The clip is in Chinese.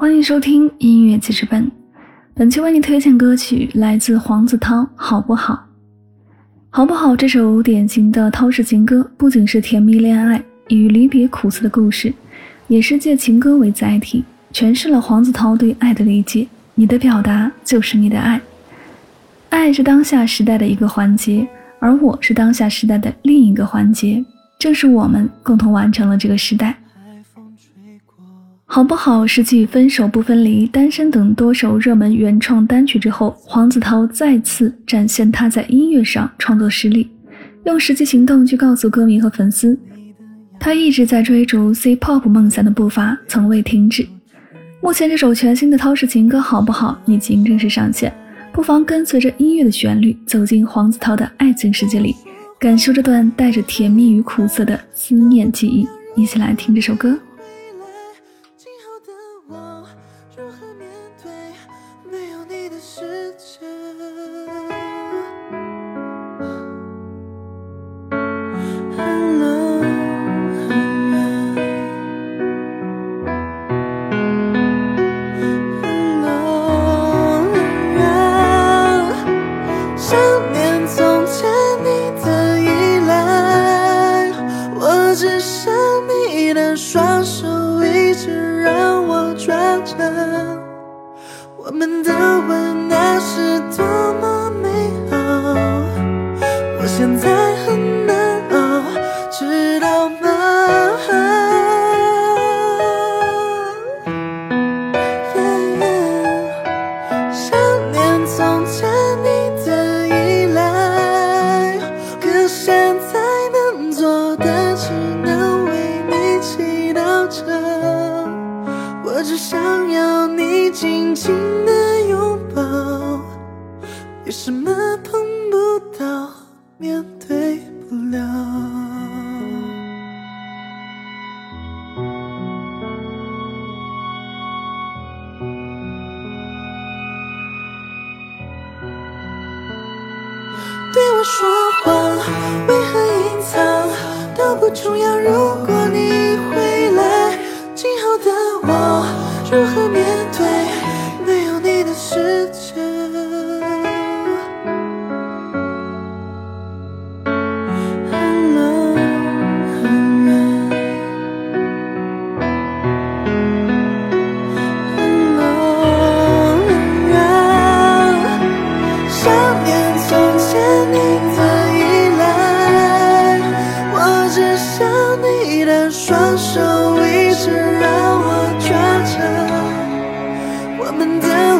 欢迎收听音乐记事本，本期为你推荐歌曲来自黄子韬，好不好？好不好？这首典型的韬式情歌，不仅是甜蜜恋爱与离别苦涩的故事，也是借情歌为载体，诠释了黄子韬对爱的理解。你的表达就是你的爱，爱是当下时代的一个环节，而我是当下时代的另一个环节，正是我们共同完成了这个时代。好不好？是继《分手不分离》《单身》等多首热门原创单曲之后，黄子韬再次展现他在音乐上创作实力，用实际行动去告诉歌迷和粉丝，他一直在追逐 C-pop 梦想的步伐，从未停止。目前这首全新的韬式情歌好不好已经正式上线，不妨跟随着音乐的旋律，走进黄子韬的爱情世界里，感受这段带着甜蜜与苦涩的思念记忆。一起来听这首歌。伸你的双手一直让我抓着我们的吻为什么碰不到，面对不了？对我说谎，为何隐藏都不重要。如果你回来，今后的我如何面对双手一直让我抓着，我们的。